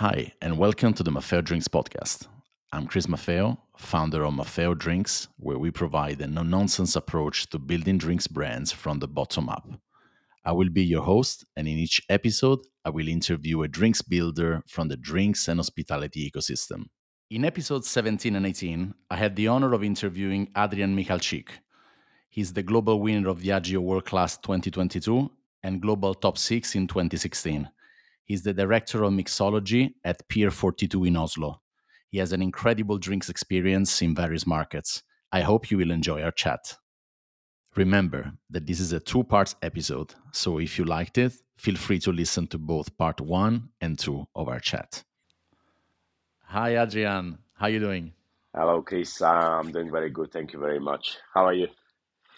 Hi, and welcome to the Maffeo Drinks podcast. I'm Chris Maffeo, founder of Maffeo Drinks, where we provide a no nonsense approach to building drinks brands from the bottom up. I will be your host, and in each episode, I will interview a drinks builder from the drinks and hospitality ecosystem. In episodes 17 and 18, I had the honor of interviewing Adrián Michalčík. He's the global winner of the Diageo World Class 2022 and Global Top 6 in 2016. He's the director of mixology at Pier 42 in Oslo. He has an incredible drinks experience in various markets. I hope you will enjoy our chat. Remember that this is a two parts episode, so if you liked it, feel free to listen to both part one and two of our chat. Hi, Adrián. How are you doing? Hello, Chris. I'm doing very good. Thank you very much. How are you?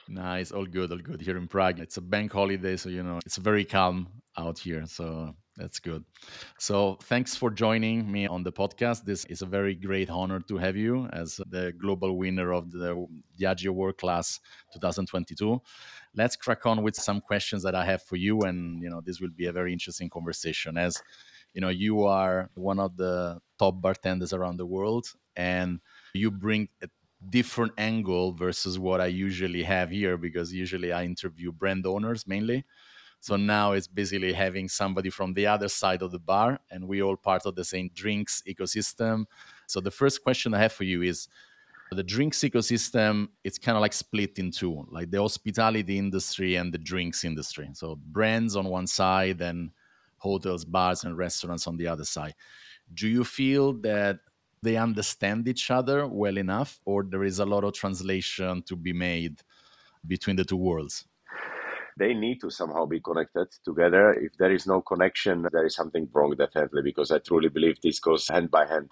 Nice. All good. All good here in Prague. It's a bank holiday, so you know it's very calm out here. So that's good. So, thanks for joining me on the podcast. This is a very great honor to have you as the global winner of the Diageo World Class 2022. Let's crack on with some questions that I have for you, and you know this will be a very interesting conversation. As you know, you are one of the top bartenders around the world, and you bring a different angle versus what I usually have here because usually I interview brand owners mainly so now it's basically having somebody from the other side of the bar, and we all part of the same drinks ecosystem. So the first question I have for you is the drinks ecosystem it's kind of like split in two like the hospitality industry and the drinks industry. So brands on one side and hotels bars and restaurants on the other side. Do you feel that they understand each other well enough or there is a lot of translation to be made between the two worlds they need to somehow be connected together. If there is no connection, there is something wrong, definitely, because I truly believe this goes hand by hand.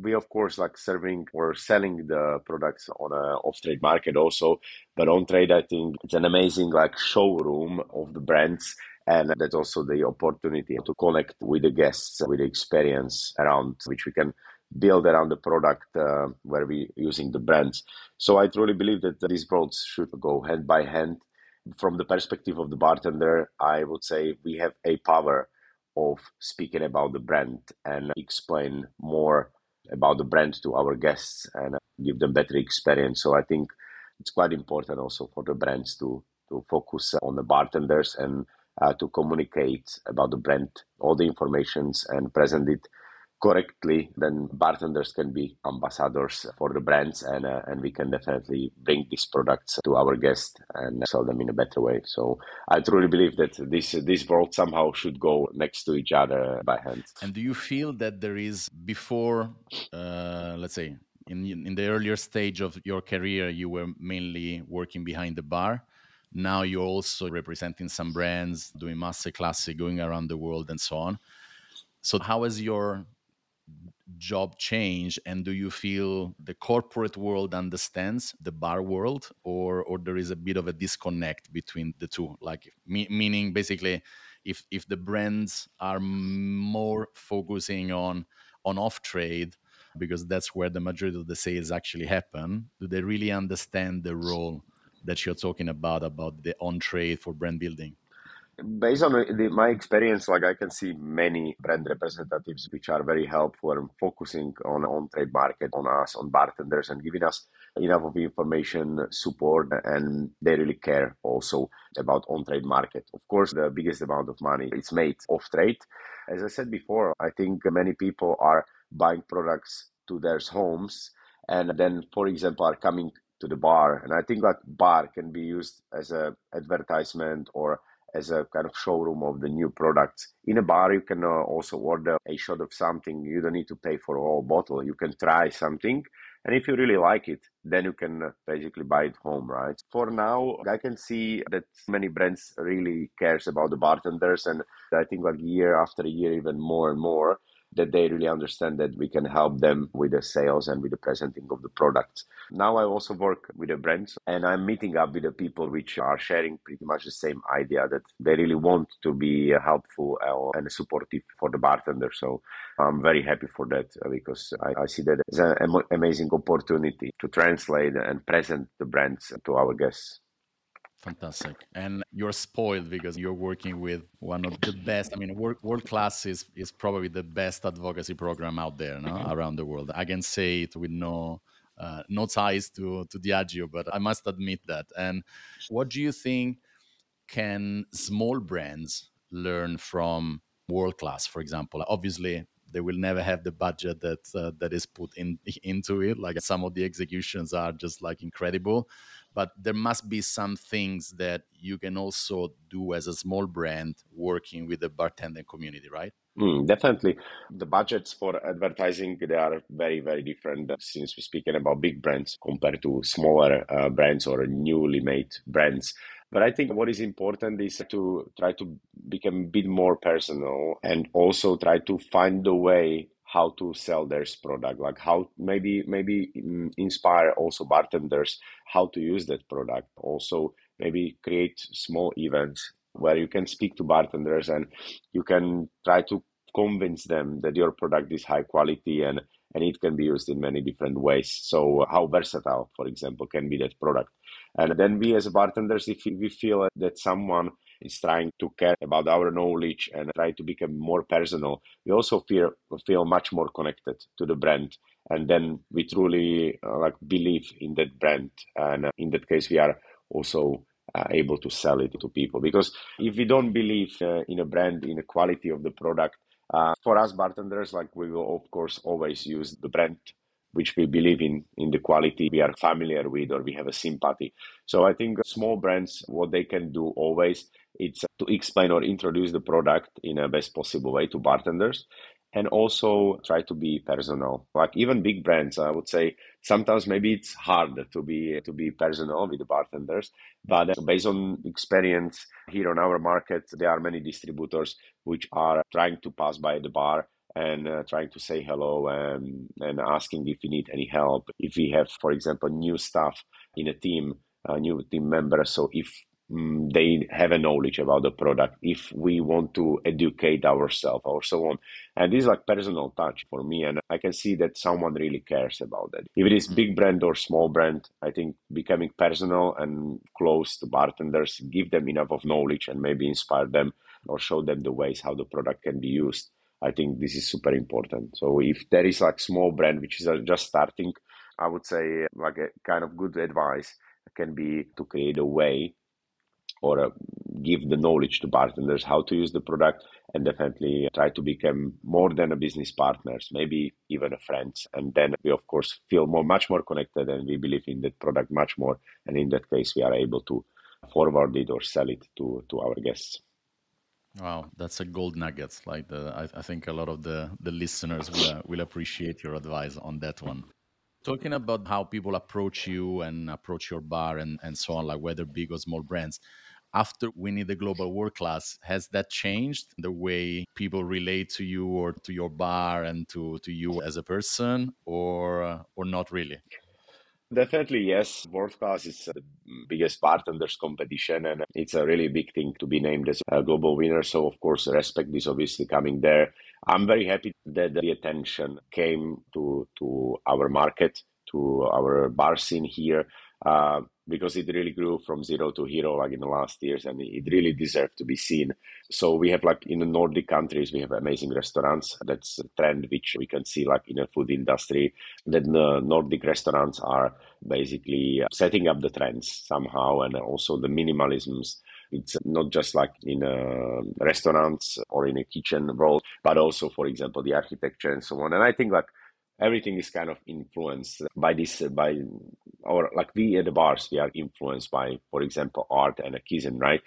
We, of course, like serving or selling the products on a off-trade market also, but on trade, I think it's an amazing like showroom of the brands and that's also the opportunity to connect with the guests with the experience around which we can build around the product uh, where we using the brands so i truly believe that these roads should go hand by hand from the perspective of the bartender, I would say we have a power of speaking about the brand and explain more about the brand to our guests and give them better experience. So I think it's quite important also for the brands to to focus on the bartenders and uh, to communicate about the brand, all the informations and present it correctly, then bartenders can be ambassadors for the brands, and uh, and we can definitely bring these products to our guests and sell them in a better way. So I truly believe that this this world somehow should go next to each other by hand. And do you feel that there is before, uh, let's say, in in the earlier stage of your career, you were mainly working behind the bar? Now you're also representing some brands, doing master classes, going around the world, and so on. So, how has your job change and do you feel the corporate world understands the bar world or or there is a bit of a disconnect between the two? Like me, meaning basically if if the brands are more focusing on on off trade because that's where the majority of the sales actually happen do they really understand the role that you're talking about about the on trade for brand building based on the, my experience, like I can see many brand representatives which are very helpful and focusing on on trade market, on us, on bartenders, and giving us enough of information, support, and they really care also about on trade market. Of course, the biggest amount of money is made off trade. As I said before, I think many people are buying products to their homes, and then, for example, are coming to the bar and i think that bar can be used as a advertisement or as a kind of showroom of the new products. In a bar, you can uh, also order a shot of something. You don't need to pay for a whole bottle. You can try something. And if you really like it, then you can uh, basically buy it home, right? For now, I can see that many brands really cares about the bartenders. And I think like year after year, even more and more, that they really understand that we can help them with the sales and with the presenting of the products. Now I also work with the brands and I'm meeting up with the people which are sharing pretty much the same idea that they really want to be helpful uh, and supportive for the bartender. So I'm very happy for that uh, because I, I see that as an amazing opportunity to translate and present the brands to our guests. Fantastic. And you're spoiled because you're working with one of the best. I mean, world, world class is, is probably the best advocacy program out there no? around the world. I can say it with no uh, no ties to, to Diageo, but I must admit that. And what do you think can small brands learn from world class, for example? Obviously, they will never have the budget that uh, that is put in into it like some of the executions are just like incredible but there must be some things that you can also do as a small brand working with the bartending community right Mm, definitely. The budgets for advertising, they are very, very different since we're speaking about big brands compared to smaller uh, brands or newly made brands. But I think what is important is to try to become a bit more personal and also try to find a way how to sell their product like how maybe maybe mm, inspire also bartenders how to use that product. Also maybe create small events where you can speak to bartenders and you can try to convince them that your product is high quality and and it can be used in many different ways. So how versatile for example can be that product. And then we as bartenders if we feel that someone is trying to care about our knowledge and try to become more personal. We also feel feel much more connected to the brand. And then we truly uh, like believe in that brand. And uh, in that case we are also uh, able to sell it to people. Because if we don't believe uh, in a brand in the quality of the product uh, for us bartenders, like we will of course always use the brand which we believe in in the quality we are familiar with or we have a sympathy. So I think small brands, what they can do always, it's to explain or introduce the product in a best possible way to bartenders and also try to be personal. Like even big brands i would say sometimes maybe it's hard to be to be personal with the bartenders but based on experience here on our market there are many distributors which are trying to pass by the bar and uh, trying to say hello and, and asking if we need any help. If we have for example new staff in a team a new team member so if Mm, they have a knowledge about the product if we want to educate ourselves or so on. And this is like personal touch for me and i can see that someone really cares about that. If it is big brand or small brand i think becoming personal and close to bartenders give them enough of knowledge and maybe inspire them or show them the ways how the product can be used. I think this is super important. So if there is like small brand which is uh, just starting i would say like a kind of good advice can be to create a way or uh, give the knowledge to bartenders how to use the product and definitely try to become more than a business partners maybe even a friends and then we of course feel more much more connected and we believe in that product much more and in that case we are able to forward it or sell it to to our guests Wow, that's a gold nugget. Like the, I, I think a lot of the the listeners will will appreciate your advice on that one. Talking about how people approach you and approach your bar and and so on, like whether big or small brands after winning the global world class has that changed the way people relate to you or to your bar and to to you as a person or or not really Definitely, yes. World class is the biggest bartenders competition, and it's a really big thing to be named as a global winner. So, of course, respect is obviously coming there. I'm very happy that the attention came to to our market, to our bar scene here. Uh, because it really grew from zero to hero like in the last years and it really deserved to be seen. So we have like in the nordic countries we have amazing restaurants. That's a trend which we can see like in the food industry that the nordic restaurants are basically uh, setting up the trends somehow and also the minimalisms. It's not just like in a restaurants or in a kitchen role but also for example the architecture and so on. And i think like everything is kind of influenced by this by or like we at the bars we are influenced by for example art and a cuisine right?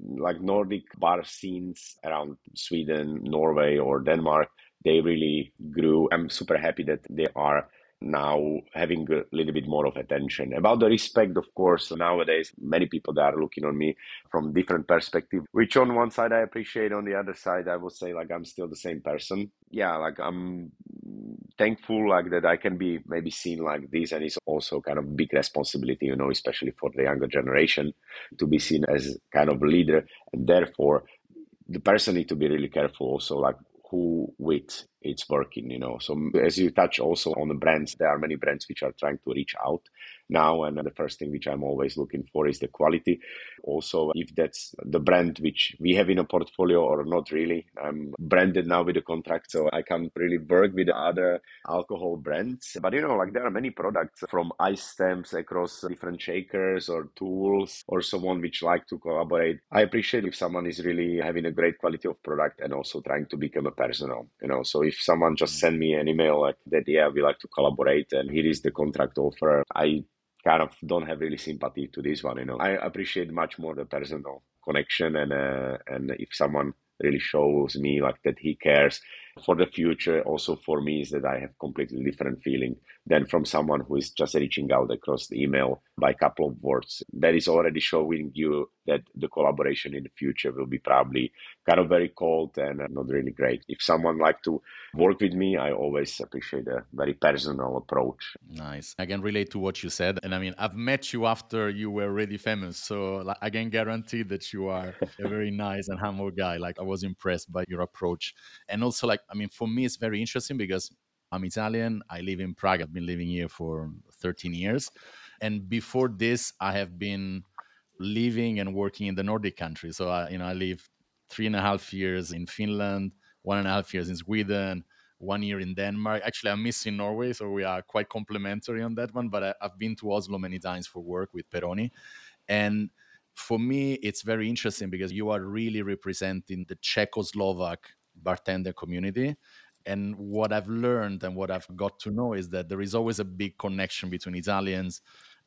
Like nordic bar scenes around sweden norway or denmark they really grew. I'm super happy that they are now having a little bit more of attention. About the respect of course nowadays many people that are looking on me from different perspective which on one side i appreciate on the other side i would say like i'm still the same person. Yeah like i'm thankful like that i can be maybe seen like this and it's also kind of big responsibility you know especially for the younger generation to be seen as kind of leader. And therefore the person need to be really careful also like who with it's working you know so as you touch also on the brands there are many brands which are trying to reach out now. And the first thing which I'm always looking for is the quality. Also, if that's the brand which we have in a portfolio or not really, I'm branded now with a contract, so I can't really work with other alcohol brands. But you know, like there are many products from ice stamps across different shakers or tools or someone which like to collaborate. I appreciate if someone is really having a great quality of product and also trying to become a personal, you know. So if someone just mm. send me an email like that, yeah, we like to collaborate and here is the contract offer, I kind of don't have really sympathy to this one, you know. I appreciate much more the personal connection and uh, and if someone really shows me like that he cares for the future also for me is that i have completely different feeling than from someone who is just reaching out across the email by a couple of words. That is already showing you that the collaboration in the future will be probably kind of very cold and not really great. If someone like to work with me i always appreciate a very personal approach. Nice. I can relate to what you said. And i mean i've met you after you were already famous. So i can guarantee that you are a very nice and humble guy. Like i was impressed by your approach. And also like i mean for me it's very interesting because I'm Italian. I live in Prague. I've been living here for 13 years. And before this, I have been living and working in the Nordic countries. So, I, you know, I live three and a half years in Finland, one and a half years in Sweden, one year in Denmark. Actually, I'm missing Norway, so we are quite complementary on that one. But I, I've been to Oslo many times for work with Peroni. And for me, it's very interesting because you are really representing the Czechoslovak bartender community and what I've learned and what I've got to know is that there is always a big connection between Italians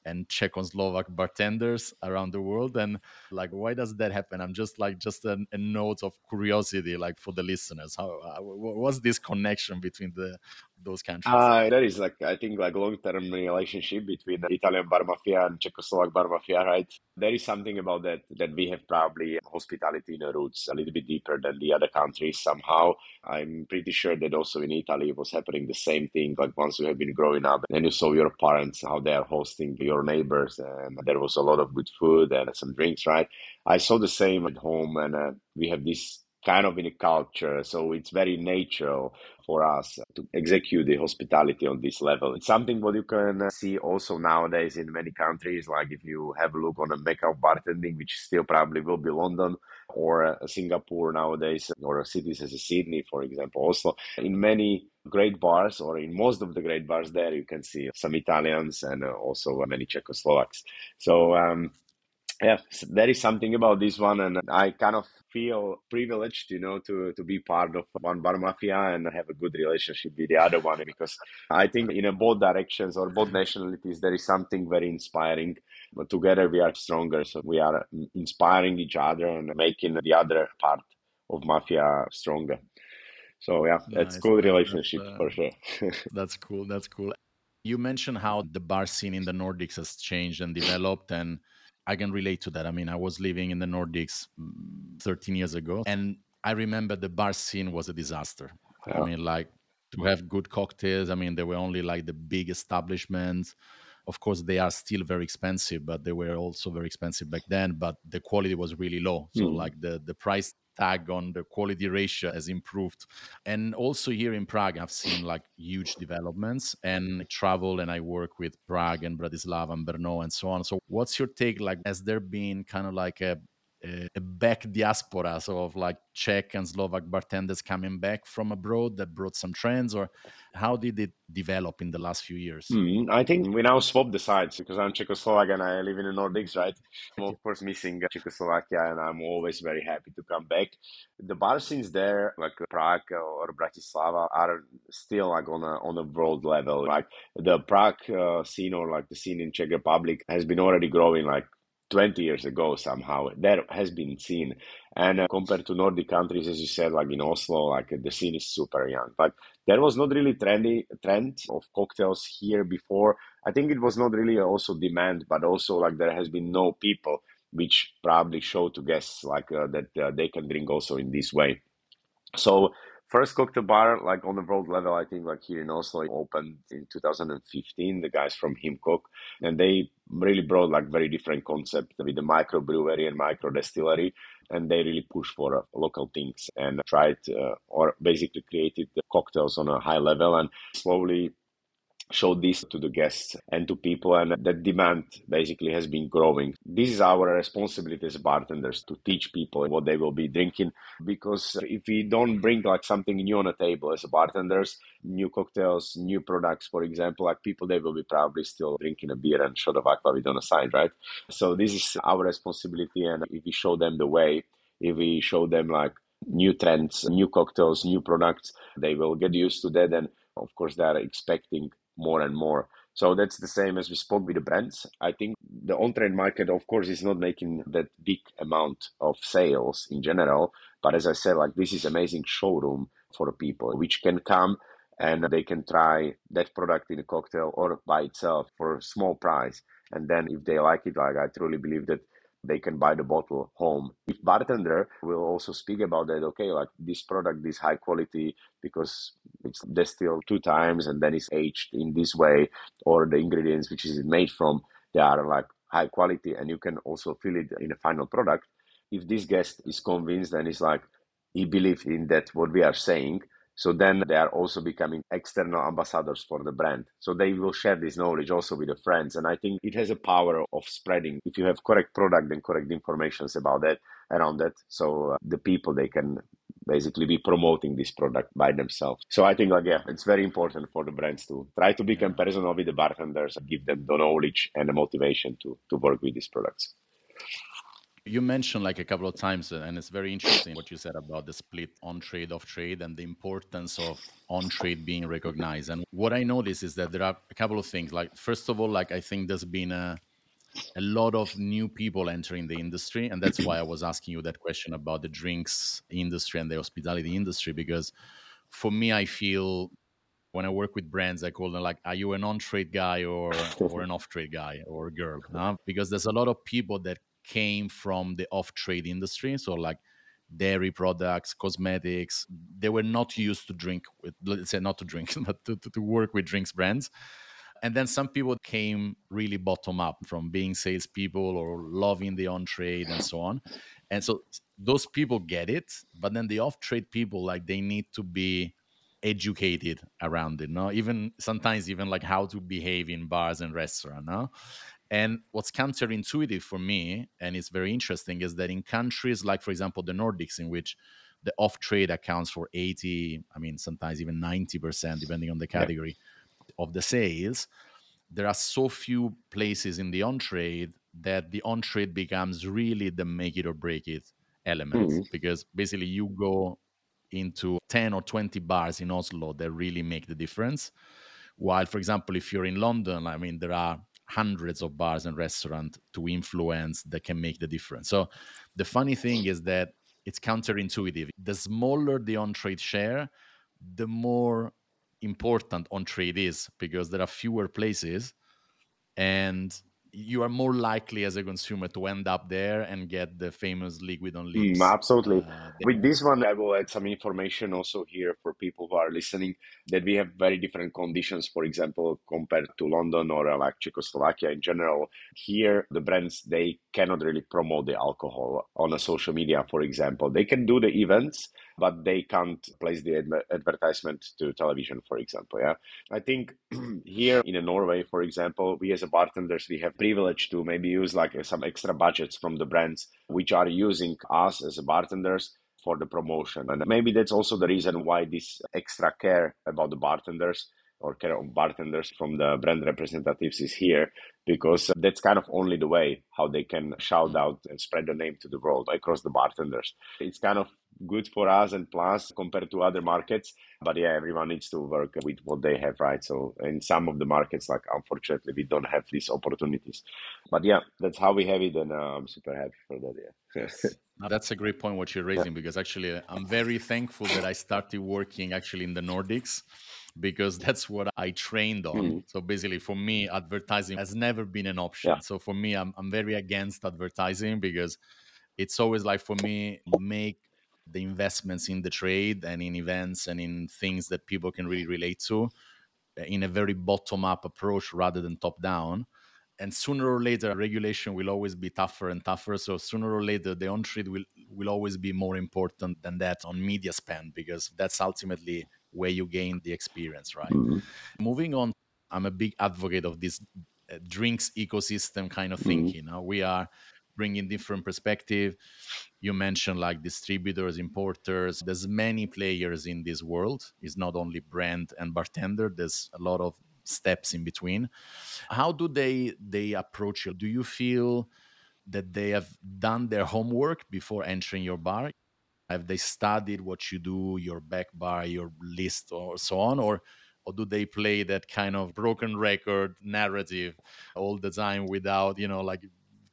and Czechoslovak bartenders around the world. And like, why does that happen? I'm just like, just a, a note of curiosity, like for the listeners. How, uh, what's this connection between the those countries? Uh, that is like I think like long term relationship between Italian bar mafia and Czechoslovak bar mafia, right? There is something about that that we have probably hospitality in the roots a little bit deeper than the other countries somehow. I'm pretty sure that also in Italy it was happening the same thing. Like once you have been growing up and you saw your parents how they are hosting your neighbors, and there was a lot of good food and some drinks, right? I saw the same at home, and uh, we have this kind of in a culture. So it's very natural for us to execute the hospitality on this level. It's something what you can uh, see also nowadays in many countries. Like if you have a look on a makeup bartending, which still probably will be London or uh, Singapore nowadays, or cities as Sydney, for example, Oslo. In many great bars or in most of the great bars there, you can see some Italians and uh, also many Czechoslovaks. So um, yeah, there is something about this one, and I kind of feel privileged, you know, to to be part of one bar mafia and have a good relationship with the other one because I think in both directions or both nationalities there is something very inspiring. But together we are stronger, so we are inspiring each other and making the other part of mafia stronger. So yeah, nice. it's good relationship uh, for sure. that's cool. That's cool. You mentioned how the bar scene in the Nordics has changed and developed, and I can relate to that. I mean, I was living in the Nordics mm, 13 years ago, and I remember the bar scene was a disaster. Yeah. I mean, like to have good cocktails, I mean, there were only like the big establishments. Of course, they are still very expensive, but they were also very expensive back then. But the quality was really low. So, mm. like the the price tag on the quality ratio has improved. And also here in Prague, I've seen like huge developments and travel and I work with Prague and Bratislava and Brno and so on. So what's your take? Like, has there been kind of like a a back diaspora, so of like Czech and Slovak bartenders coming back from abroad that brought some trends, or how did it develop in the last few years? Mm, I think we now swap the sides because I'm Czechoslovak and I live in the Nordics, right? I'm of course missing Czechoslovakia, and I'm always very happy to come back. The bar scenes there, like Prague or Bratislava, are still like on a on a world level. Like the Prague uh, scene or like the scene in Czech Republic has been already growing like 20 years ago somehow that has been seen. And uh, compared to nordic countries as you said like in oslo like the scene is super young. But there was not really trendy trend of cocktails here before. I think it was not really also demand but also like there has been no people which probably show to guests like uh, that uh, they can drink also in this way. So first cocktail bar like on the world level i think like here in oslo opened in 2015 the guys from Himkok and they really brought like very different concept with the micro brewery and micro distillery and they really push for uh, local things and tried uh, or basically created the cocktails on a high level and slowly showed this to the guests and to people and that demand basically has been growing. This is our responsibility as bartenders to teach people what they will be drinking because if we don't bring like something new on the table as bartenders new cocktails new products for example like people they will be probably still drinking a beer and shot of aquavit on the side right? So this is our responsibility and if we show them the way if we show them like new trends new cocktails new products they will get used to that and of course they are expecting more and more. So that's the same as we spoke with the brands. I think the on-trade market, of course, is not making that big amount of sales in general. But as I said, like this is amazing showroom for people which can come and they can try that product in a cocktail or by itself for a small price. And then if they like it, like I truly believe that they can buy the bottle home. If bartender will also speak about that, okay, like this product is high quality because it's distilled two times and then it's aged in this way, or the ingredients which is made from, they are like high quality and you can also feel it in a final product. If this guest is convinced and is like, he believes in that what we are saying, so then they are also becoming external ambassadors for the brand. So they will share this knowledge also with the friends. And I think it has a power of spreading if you have correct product and correct informations about that around that. So uh, the people they can basically be promoting this product by themselves. So I think like yeah, it's very important for the brands to try to be yeah. personal with the bartenders and give them the knowledge and the motivation to to work with these products. You mentioned like a couple of times, uh, and it's very interesting what you said about the split on trade, off trade, and the importance of on trade being recognized. And what I notice is that there are a couple of things. Like, first of all, like I think there's been a a lot of new people entering the industry, and that's why I was asking you that question about the drinks industry and the hospitality industry. Because for me, I feel when I work with brands, I call them like, "Are you an on-trade guy or or an off-trade guy or girl?" Huh? Because there's a lot of people that came from the off trade industry. So, like dairy products, cosmetics, they were not used to drink with, let's say, not to drink, but to, to, to work with drinks brands. And then some people came really bottom up from being salespeople or loving the on trade and so on. And so those people get it, but then the off trade people, like they need to be educated around it no even sometimes even like how to behave in bars and restaurants no and what's counterintuitive for me, and it's very interesting, is that in countries like, for example, the Nordics, in which the off trade accounts for 80, I mean, sometimes even 90%, depending on the category yeah. of the sales, there are so few places in the on trade that the on trade becomes really the make it or break it element. Mm-hmm. Because basically, you go into 10 or 20 bars in Oslo that really make the difference. While, for example, if you're in London, I mean, there are hundreds of bars and restaurants to influence that can make the difference. So the funny thing is that it's counterintuitive. The smaller the on trade share, the more important on trade is because there are fewer places and you are more likely as a consumer to end up there and get the famous liquid on lips. Mm, absolutely. Uh, With this one, I will add some information also here for people who are listening that we have very different conditions, for example, compared to London or uh, like Czechoslovakia in general. Here, the brands, they cannot really promote the alcohol on a social media, for example. They can do the events, but they can't place the ad- advertisement to television, for example. Yeah, I think here in Norway, for example, we as a bartenders we have privilege to maybe use like uh, some extra budgets from the brands which are using us as bartenders for the promotion, and maybe that's also the reason why this extra care about the bartenders or care of bartenders from the brand representatives is here because that's kind of only the way how they can shout out and spread the name to the world across the bartenders. It's kind of good for us and plus compared to other markets. But yeah, everyone needs to work with what they have, right? So in some of the markets, like unfortunately, we don't have these opportunities. But yeah, that's how we have it, and uh, I'm super happy for that. Yeah. now, that's a great point what you're raising yeah. because actually, uh, I'm very thankful that I started working actually in the Nordics because that's what I trained on. Mm. So basically, for me, advertising has never been an option. Yeah. So for me, I'm, I'm very against advertising because it's always like for me, make the investments in the trade and in events and in things that people can really relate to uh, in a very bottom up approach rather than top down. And sooner or later, regulation will always be tougher and tougher. So sooner or later, the on trade will, will always be more important than that on media spend because that's ultimately where you gain the experience, right? Mm-hmm. Moving on I'm a big advocate of this uh, drinks ecosystem kind of thinking. Mm-hmm. we are bringing different perspective. You mentioned like distributors, importers. There's many players in this world. It's not only brand and bartender. There's a lot of steps in between. How do they they approach you? Do you feel that they have done their homework before entering your bar? Have they studied what you do, your back bar, your list, or so on, or or do they play that kind of broken record narrative all the time without you know like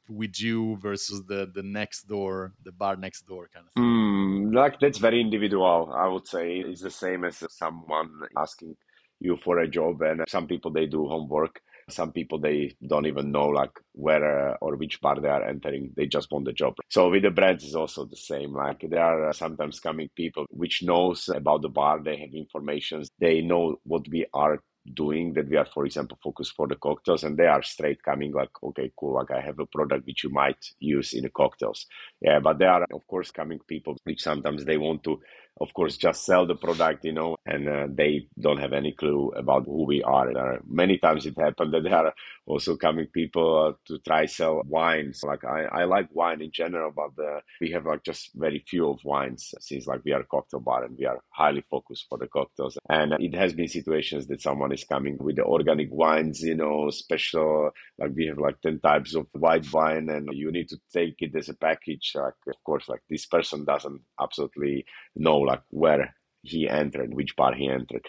with you versus the the next door the bar next door kind of thing? Mm, like that's very individual i would say. It's the same as someone asking you for a job and some people they do homework some people they don't even know like where uh, or which bar they are entering. They just want the job. So with the brands is also the same. Like there are uh, sometimes coming people which knows about the bar they have information they know what we are doing that we are for example focused for the cocktails and they are straight coming like okay cool like i have a product which you might use in the cocktails. Yeah but there are of course coming people which sometimes they want to of course, just sell the product, you know, and uh, they don't have any clue about who we are. are. Many times it happened that there are also coming people uh, to try sell wines. Like I, I like wine in general, but uh, we have like just very few of wines since like we are a cocktail bar and we are highly focused for the cocktails. And it has been situations that someone is coming with the organic wines, you know, special, like we have like 10 types of white wine and you need to take it as a package. Like, of course, like this person doesn't absolutely know like where he entered, which bar he entered.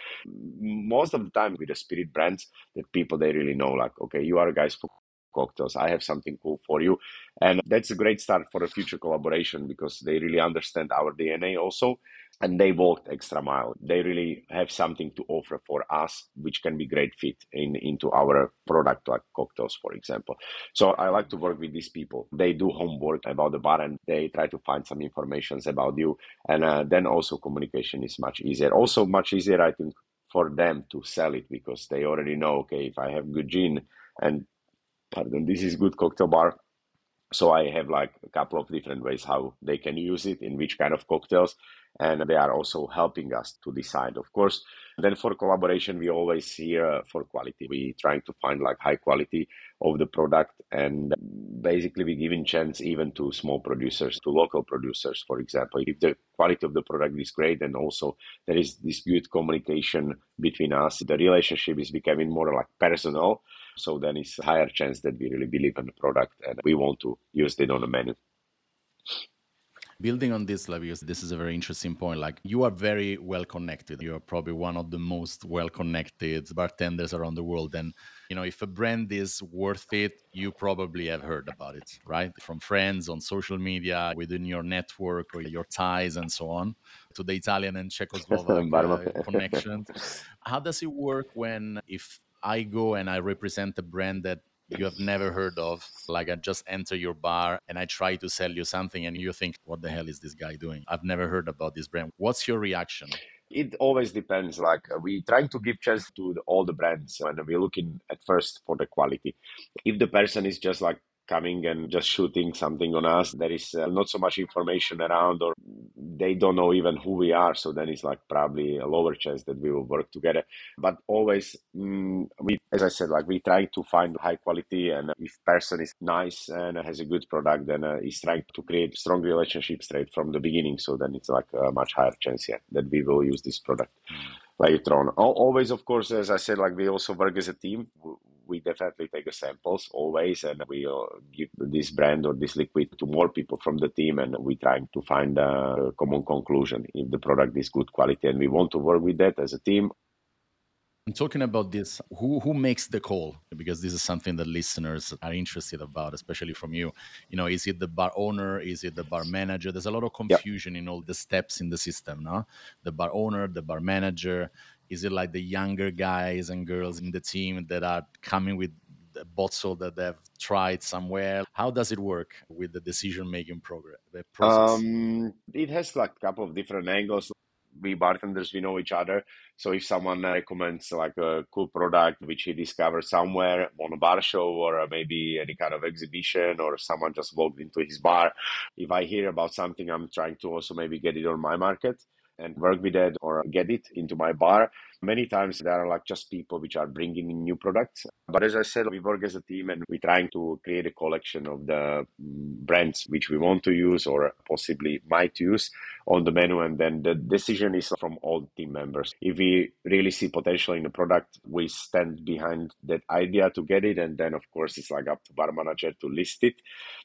Most of the time with the spirit brands, that people they really know, like, okay, you are guys for cocktails. I have something cool for you. And that's a great start for a future collaboration because they really understand our DNA also and they walked extra mile. They really have something to offer for us, which can be great fit in into our product, like cocktails, for example. So I like to work with these people. They do homework about the bar and they try to find some informations about you, and uh, then also communication is much easier. Also, much easier, I think, for them to sell it because they already know. Okay, if I have good gin and pardon, this is good cocktail bar so i have like a couple of different ways how they can use it in which kind of cocktails and they are also helping us to decide of course. Then for collaboration we always here uh, for quality. We trying to find like high quality of the product and basically we giving chance even to small producers to local producers for example. If the quality of the product is great and also there is this good communication between us. The relationship is becoming more like personal so then it's higher chance that we really believe in the product and we want to use it on the menu. Building on this, Lavius, this is a very interesting point. Like you are very well connected. You are probably one of the most well connected bartenders around the world. And you know, if a brand is worth it, you probably have heard about it, right? From friends on social media, within your network or your ties and so on, to the Italian and Czechoslovak uh, connection. How does it work when if I go and I represent a brand that you have never heard of. Like I just enter your bar and I try to sell you something and you think, what the hell is this guy doing? I've never heard about this brand. What's your reaction? It always depends. Like uh, we trying to give chance to all the brands and we're looking at first for the quality. If the person is just like coming and just shooting something on us. There is uh, not so much information around, or they don't know even who we are. So then it's like probably a lower chance that we will work together. But always, mm, we, as I said, like we try to find high quality, and if person is nice and has a good product, then uh, he's trying to create strong relationships straight from the beginning. So then it's like a much higher chance, yeah, that we will use this product. Mm later on. Always, of course, as I said, like we also work as a team we definitely take samples always and we uh, give this brand or this liquid to more people from the team and we try to find a common conclusion if the product is good quality and we want to work with that as a team I'm talking about this. Who who makes the call? Because this is something that listeners are interested about, especially from you. You know, is it the bar owner? Is it the bar manager? There's a lot of confusion yep. in all the steps in the system. No, the bar owner, the bar manager. Is it like the younger guys and girls in the team that are coming with a bottle that they've tried somewhere? How does it work with the decision making? Process? Um, it has like a couple of different angles we bartenders we know each other so if someone recommends like a cool product which he discovered somewhere on a bar show or maybe any kind of exhibition or someone just walked into his bar if i hear about something i'm trying to also maybe get it on my market and work with it or get it into my bar Many times there are like just people which are bringing in new products. But as I said, we work as a team and we're trying to create a collection of the mm, brands which we want to use or possibly might use on the menu. And then the decision is from all team members. If we really see potential in the product, we stand behind that idea to get it. And then, of course, it's like up to bar manager to list it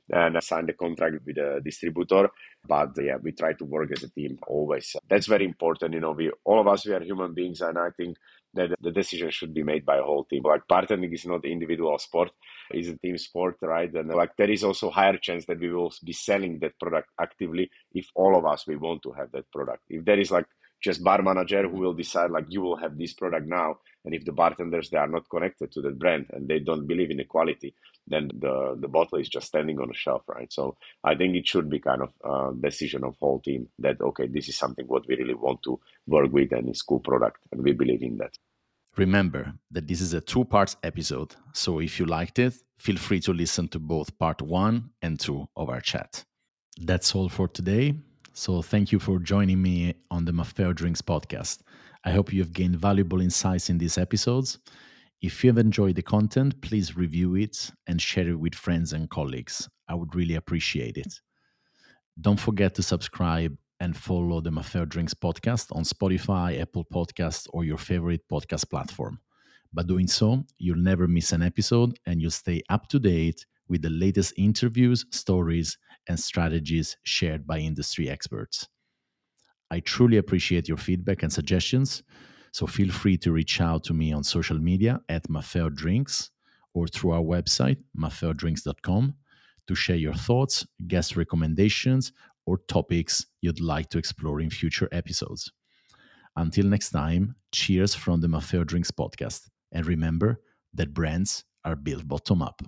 and sign the contract with the distributor. But yeah, we try to work as a team always. That's very important. You know, we all of us we are human beings, and I think that the decision should be made by a whole team. Like bartending is not individual sport; it's a team sport, right? And like there is also higher chance that we will be selling that product actively if all of us we want to have that product. If there is like just bar manager who will decide like you will have this product now and if the bartenders they are not connected to the brand and they don't believe in the quality then the the bottle is just standing on the shelf right? So i think it should be kind of a decision of whole team that okay this is something what we really want to work with and it's cool product and we believe in that. Remember that this is a two parts episode so if you liked it feel free to listen to both part one and two of our chat. That's all for today so thank you for joining me on the Maffeo Drinks podcast. I hope you have gained valuable insights in these episodes. If you have enjoyed the content, please review it and share it with friends and colleagues. I would really appreciate it. Don't forget to subscribe and follow the Maffeo Drinks podcast on Spotify, Apple Podcasts, or your favorite podcast platform. By doing so, you'll never miss an episode and you'll stay up to date with the latest interviews, stories, and strategies shared by industry experts. I truly appreciate your feedback and suggestions, so feel free to reach out to me on social media at Maffeo Drinks or through our website, maffeodrinks.com, to share your thoughts, guest recommendations, or topics you'd like to explore in future episodes. Until next time, cheers from the Maffeo Drinks podcast. And remember that brands are built bottom up.